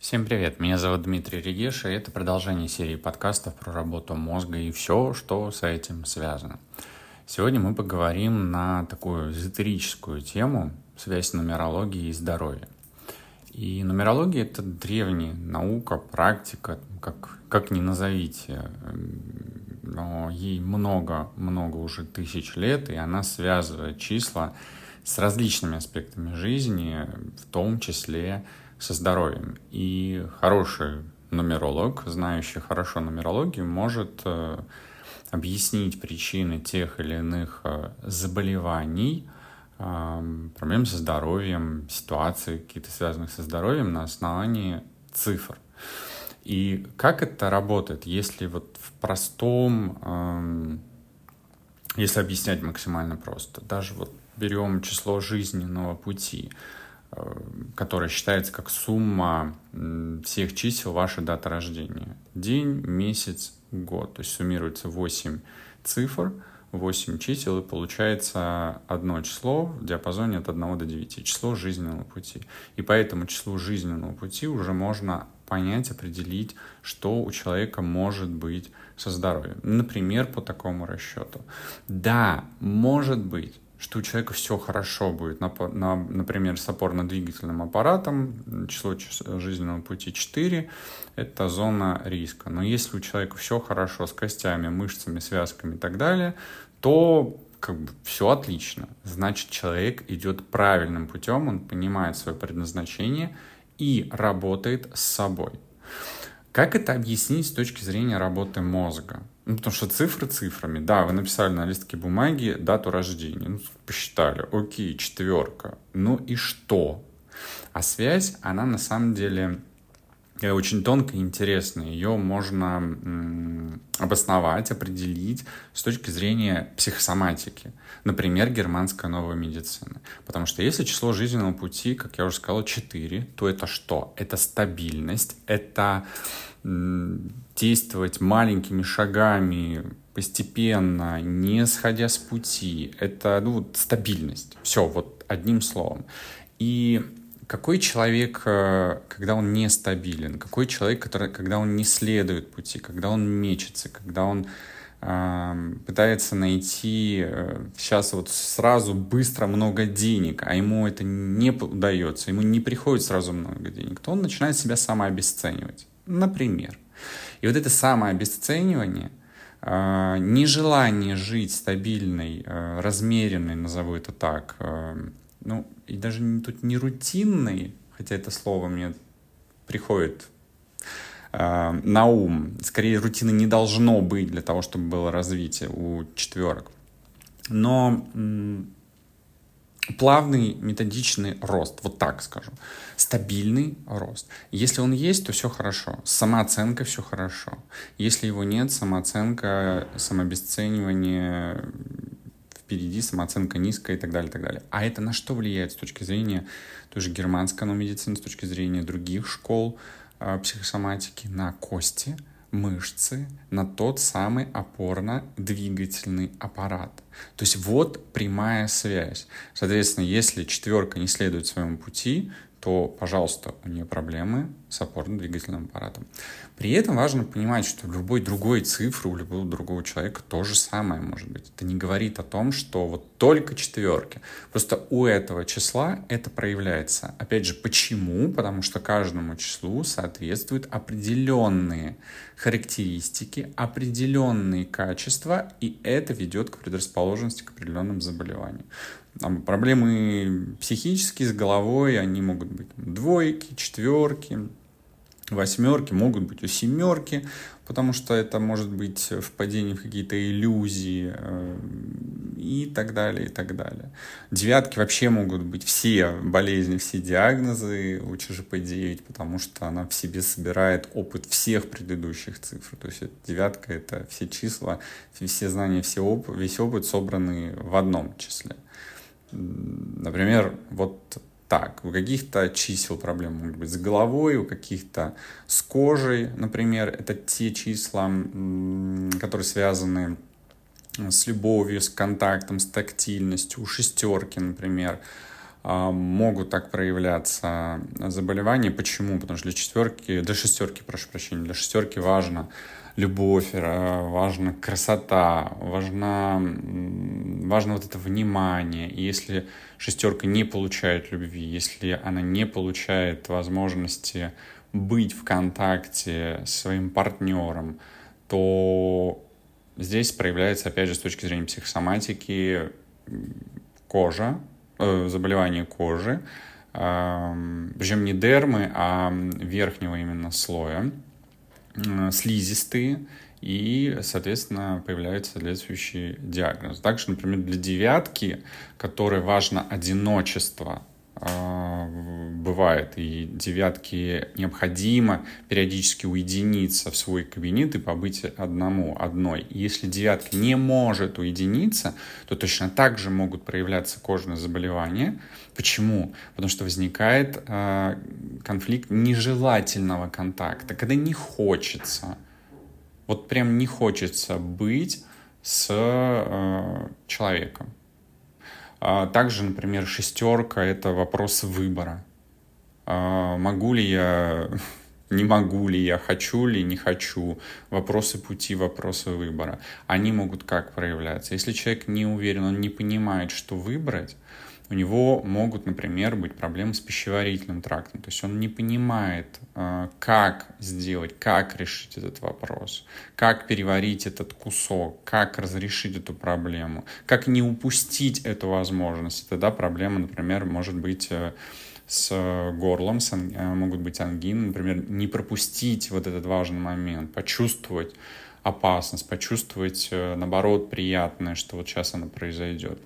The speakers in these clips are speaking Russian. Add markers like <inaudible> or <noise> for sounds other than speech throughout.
Всем привет, меня зовут Дмитрий Регеш, и это продолжение серии подкастов про работу мозга и все, что с этим связано. Сегодня мы поговорим на такую эзотерическую тему связь нумерологии и здоровья. И нумерология — это древняя наука, практика, как, как ни назовите, но ей много-много уже тысяч лет, и она связывает числа с различными аспектами жизни, в том числе со здоровьем. И хороший нумеролог, знающий хорошо нумерологию, может э, объяснить причины тех или иных э, заболеваний, э, проблем со здоровьем, ситуаций какие-то связанных со здоровьем на основании цифр. И как это работает, если вот в простом, эм, если объяснять максимально просто, даже вот берем число жизненного пути, которая считается как сумма всех чисел вашей даты рождения. День, месяц, год. То есть суммируется 8 цифр, 8 чисел, и получается одно число в диапазоне от 1 до 9. Число жизненного пути. И по этому числу жизненного пути уже можно понять, определить, что у человека может быть со здоровьем. Например, по такому расчету. Да, может быть, что у человека все хорошо будет, на, на, например, с опорно-двигательным аппаратом, число жизненного пути 4, это зона риска. Но если у человека все хорошо с костями, мышцами, связками и так далее, то как бы все отлично. Значит, человек идет правильным путем, он понимает свое предназначение и работает с собой. Как это объяснить с точки зрения работы мозга? Ну, потому что цифры цифрами. Да, вы написали на листке бумаги дату рождения. Ну, посчитали. Окей, четверка. Ну и что? А связь, она на самом деле э, очень тонкая и интересная. Ее можно м, обосновать, определить с точки зрения психосоматики. Например, германская новая медицина. Потому что если число жизненного пути, как я уже сказал, 4, то это что? Это стабильность, это действовать маленькими шагами, постепенно, не сходя с пути. Это ну, вот, стабильность. Все, вот одним словом. И какой человек, э, когда он нестабилен, какой человек, который, когда он не следует пути, когда он мечется, когда он э, пытается найти э, сейчас вот сразу быстро много денег, а ему это не удается, ему не приходит сразу много денег, то он начинает себя самообесценивать. Например. И вот это самое обесценивание, а, нежелание жить стабильной, а, размеренной, назову это так, а, ну, и даже тут не рутинной, хотя это слово мне приходит на ум. Скорее, рутины не должно быть для того, чтобы было развитие у четверок. Но плавный методичный рост, вот так скажу. Стабильный рост. Если он есть, то все хорошо. С самооценкой все хорошо. Если его нет, самооценка, самообесценивание впереди, самооценка низкая и так далее, и так далее. А это на что влияет с точки зрения той же германской медицины, с точки зрения других школ э, психосоматики? На кости – мышцы на тот самый опорно-двигательный аппарат. То есть вот прямая связь. Соответственно, если четверка не следует своему пути, то, пожалуйста, у нее проблемы с опорно-двигательным аппаратом. При этом важно понимать, что любой другой цифры, у любого другого человека то же самое может быть. Это не говорит о том, что вот только четверки. Просто у этого числа это проявляется. Опять же, почему? Потому что каждому числу соответствуют определенные характеристики, определенные качества, и это ведет к предрасположенности к определенным заболеваниям. Там проблемы психические с головой, они могут быть двойки, четверки, восьмерки, могут быть у семерки, потому что это может быть впадение в какие-то иллюзии э, и так далее, и так далее. Девятки вообще могут быть все болезни, все диагнозы у ЧЖП-9, потому что она в себе собирает опыт всех предыдущих цифр. То есть девятка — это все числа, все знания, все оп- весь опыт собраны в одном числе. Например, вот так. У каких-то чисел проблемы могут быть с головой, у каких-то с кожей, например. Это те числа, которые связаны с любовью, с контактом, с тактильностью. У шестерки, например, могут так проявляться заболевания. Почему? Потому что для четверки, для шестерки, прошу прощения, для шестерки важно любовь, важна красота, важна, важно вот это внимание. И если шестерка не получает любви, если она не получает возможности быть в контакте с своим партнером, то здесь проявляется, опять же, с точки зрения психосоматики, кожа, э, заболевание кожи, э, причем не дермы, а верхнего именно слоя, слизистые, и, соответственно, появляется соответствующий диагноз. Также, например, для девятки, которой важно одиночество, бывает, и девятки необходимо периодически уединиться в свой кабинет и побыть одному, одной. И если девятка не может уединиться, то точно так же могут проявляться кожные заболевания. Почему? Потому что возникает э, конфликт нежелательного контакта, когда не хочется, вот прям не хочется быть с э, человеком. А также, например, шестерка — это вопрос выбора. А могу ли я, <laughs> не могу ли я, хочу ли, не хочу. Вопросы пути, вопросы выбора. Они могут как проявляться? Если человек не уверен, он не понимает, что выбрать, у него могут, например, быть проблемы с пищеварительным трактом. То есть он не понимает, э, как сделать, как решить этот вопрос, как переварить этот кусок, как разрешить эту проблему, как не упустить эту возможность. Тогда проблема, например, может быть э, с горлом, с, э, могут быть ангины, например, не пропустить вот этот важный момент, почувствовать опасность, почувствовать, наоборот, приятное, что вот сейчас оно произойдет.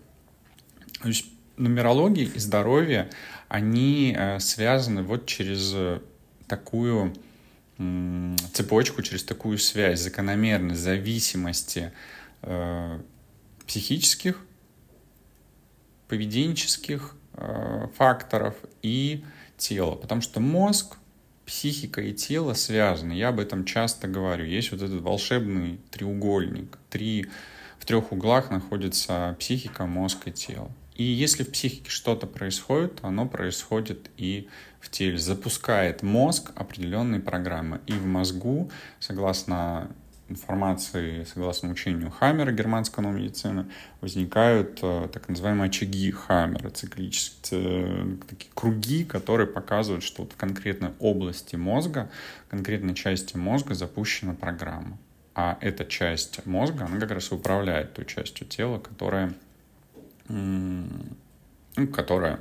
То есть нумерология и здоровье, они э, связаны вот через э, такую цепочку, через такую связь, закономерность зависимости э, психических, поведенческих факторов и тела. Потому что мозг, психика и тело связаны. Я об этом часто говорю. Есть вот этот волшебный треугольник. Три, в трех углах находится психика, мозг и тело. И если в психике что-то происходит, оно происходит и в теле. Запускает мозг определенные программы. И в мозгу, согласно информации, согласно учению Хаммера, германской медицины, возникают э, так называемые очаги Хаммера, циклические, такие круги, которые показывают, что вот в конкретной области мозга, в конкретной части мозга запущена программа. А эта часть мозга, она как раз и управляет той частью тела, которая которая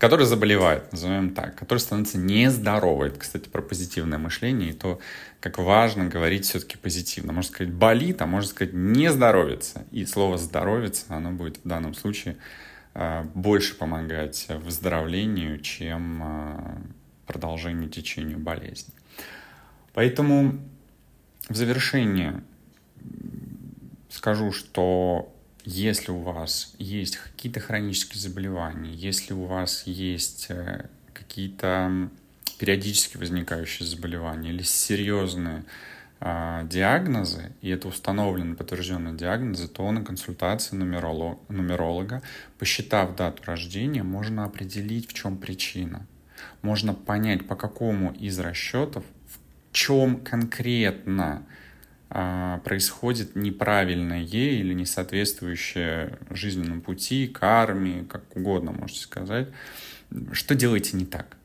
которая заболевает, назовем так, которая становится нездоровой. Это, кстати, про позитивное мышление и то, как важно говорить все-таки позитивно. Можно сказать болит, а можно сказать не здоровится. И слово здоровится, оно будет в данном случае а, больше помогать выздоровлению, чем а, продолжению течению болезни. Поэтому в завершение скажу, что если у вас есть какие-то хронические заболевания, если у вас есть э, какие-то периодически возникающие заболевания или серьезные э, диагнозы, и это установлены подтвержденные диагнозы, то на консультации нумеролог, нумеролога, посчитав дату рождения, можно определить, в чем причина. Можно понять, по какому из расчетов, в чем конкретно происходит неправильное или не соответствующее жизненному пути, карме, как угодно можете сказать, что делаете не так?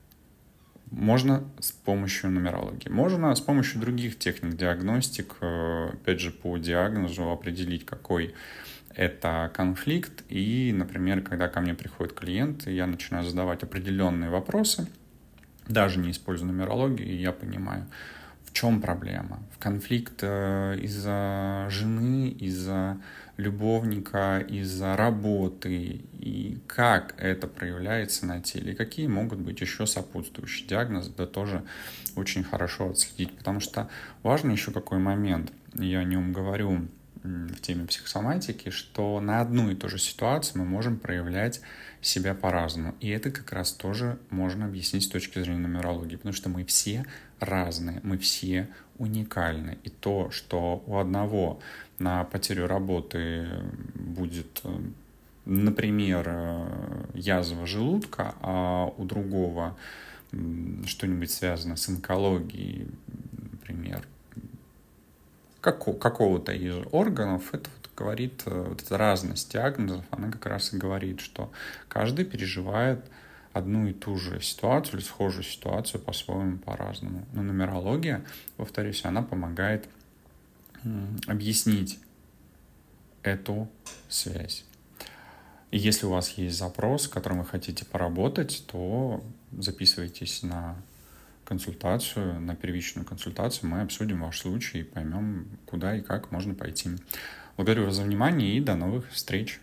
Можно с помощью нумерологии. Можно с помощью других техник диагностик, э, опять же, по диагнозу определить, какой это конфликт. И, например, когда ко мне приходит клиент, и я начинаю задавать определенные вопросы, даже не используя нумерологию, я понимаю, чем проблема? В конфликт э, из-за жены, из-за любовника, из-за работы, и как это проявляется на теле, и какие могут быть еще сопутствующие? Диагнозы, да тоже очень хорошо отследить, потому что важный еще какой момент, я о нем говорю в теме психосоматики, что на одну и ту же ситуацию мы можем проявлять себя по-разному. И это как раз тоже можно объяснить с точки зрения нумерологии, потому что мы все разные, мы все уникальны. И то, что у одного на потерю работы будет э, например, э, язва желудка, а у другого что-нибудь связано с онкологией, как, какого-то из органов, это вот говорит, э, вот эта разность диагнозов, она как раз и говорит, что каждый переживает одну и ту же ситуацию или схожую ситуацию по-своему, по-разному. Но нумерология, повторюсь, она помогает объяснить эту связь. И если у вас есть запрос, которым вы хотите поработать, то записывайтесь на консультацию, на первичную консультацию. Мы обсудим ваш случай и поймем, куда и как можно пойти. Благодарю вас за внимание и до новых встреч.